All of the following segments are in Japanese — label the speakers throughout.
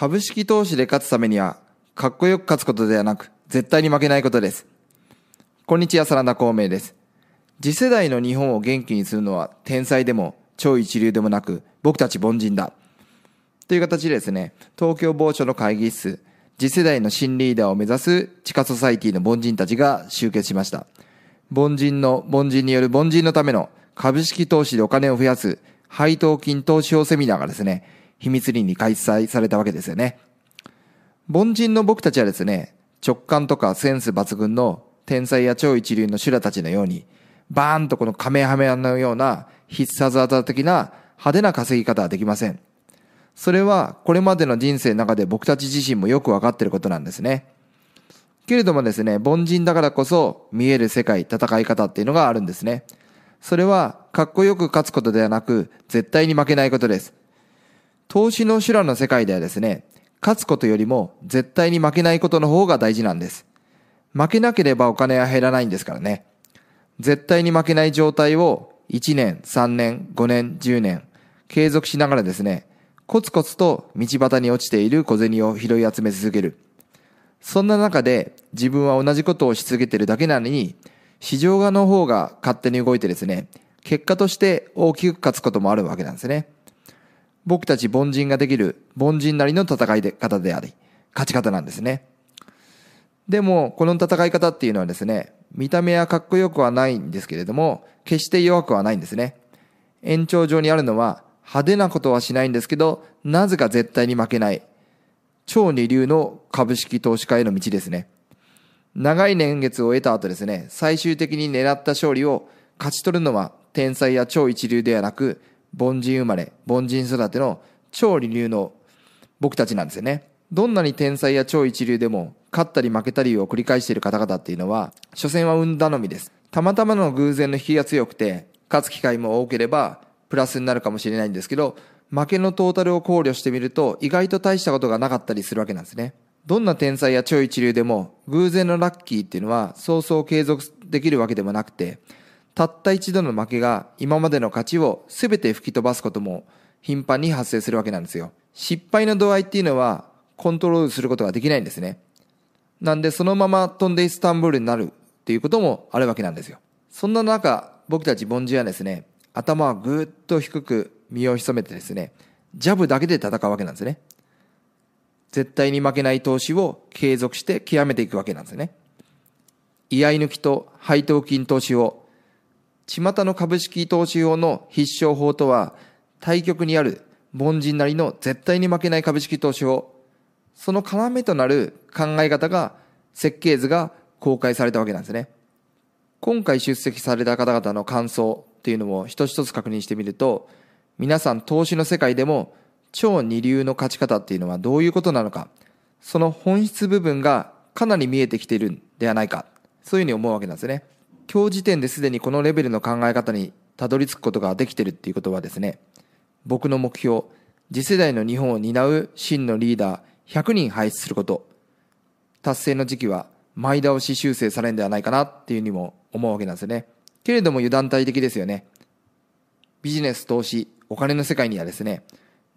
Speaker 1: 株式投資で勝つためには、かっこよく勝つことではなく、絶対に負けないことです。こんにちは、サラダ孔明です。次世代の日本を元気にするのは、天才でも超一流でもなく、僕たち凡人だ。という形でですね、東京某所の会議室、次世代の新リーダーを目指す地下ソサイティの凡人たちが集結しました。凡人の凡人による凡人のための株式投資でお金を増やす配当金投資法セミナーがですね、秘密裏に開催されたわけですよね。凡人の僕たちはですね、直感とかセンス抜群の天才や超一流の修羅たちのように、バーンとこのカメハメのような必殺技的な派手な稼ぎ方はできません。それはこれまでの人生の中で僕たち自身もよくわかっていることなんですね。けれどもですね、凡人だからこそ見える世界、戦い方っていうのがあるんですね。それはかっこよく勝つことではなく、絶対に負けないことです。投資の修羅の世界ではですね、勝つことよりも絶対に負けないことの方が大事なんです。負けなければお金は減らないんですからね。絶対に負けない状態を1年、3年、5年、10年、継続しながらですね、コツコツと道端に落ちている小銭を拾い集め続ける。そんな中で自分は同じことをし続けているだけなのに、市場側の方が勝手に動いてですね、結果として大きく勝つこともあるわけなんですね。僕たち凡人ができる凡人なりの戦い方であり、勝ち方なんですね。でも、この戦い方っていうのはですね、見た目はかっこよくはないんですけれども、決して弱くはないんですね。延長上にあるのは、派手なことはしないんですけど、なぜか絶対に負けない。超二流の株式投資家への道ですね。長い年月を得た後ですね、最終的に狙った勝利を勝ち取るのは天才や超一流ではなく、凡人生まれ、凡人育ての超二流の僕たちなんですよね。どんなに天才や超一流でも、勝ったり負けたりを繰り返している方々っていうのは、所詮は運頼みです。たまたまの偶然の引きが強くて、勝つ機会も多ければ、プラスになるかもしれないんですけど、負けのトータルを考慮してみると、意外と大したことがなかったりするわけなんですね。どんな天才や超一流でも、偶然のラッキーっていうのは、そうそう継続できるわけでもなくて、たった一度の負けが今までの勝ちを全て吹き飛ばすことも頻繁に発生するわけなんですよ。失敗の度合いっていうのはコントロールすることができないんですね。なんでそのまま飛んでイスタンブールになるっていうこともあるわけなんですよ。そんな中、僕たち凡人はですね、頭はぐーっと低く身を潜めてですね、ジャブだけで戦うわけなんですね。絶対に負けない投資を継続して極めていくわけなんですね。居合抜きと配当金投資を巷の株式投資法の必勝法とは、対極にある凡人なりの絶対に負けない株式投資法、その要となる考え方が、設計図が公開されたわけなんですね。今回出席された方々の感想っていうのも一つ一つ確認してみると、皆さん投資の世界でも超二流の勝ち方っていうのはどういうことなのか、その本質部分がかなり見えてきているんではないか、そういうふうに思うわけなんですね。今日時点ですでにこのレベルの考え方にたどり着くことができてるっていうことはですね、僕の目標、次世代の日本を担う真のリーダー100人輩出すること、達成の時期は前倒し修正されるんではないかなっていうふうにも思うわけなんですよね。けれども油断大敵ですよね。ビジネス、投資、お金の世界にはですね、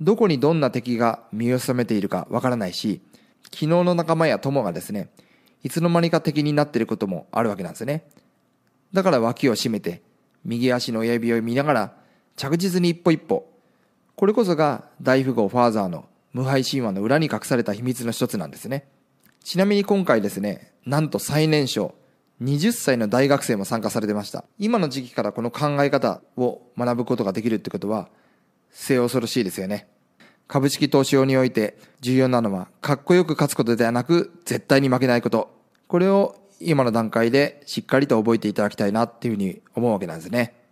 Speaker 1: どこにどんな敵が身を潜めているかわからないし、昨日の仲間や友がですね、いつの間にか敵になっていることもあるわけなんですね。だから脇を締めて、右足の親指を見ながら、着実に一歩一歩。これこそが大富豪ファーザーの無敗神話の裏に隠された秘密の一つなんですね。ちなみに今回ですね、なんと最年少、20歳の大学生も参加されてました。今の時期からこの考え方を学ぶことができるってことは、末恐ろしいですよね。株式投資用において重要なのは、かっこよく勝つことではなく、絶対に負けないこと。これを今の段階でしっかりと覚えていただきたいなっていうふうに思うわけなんですね。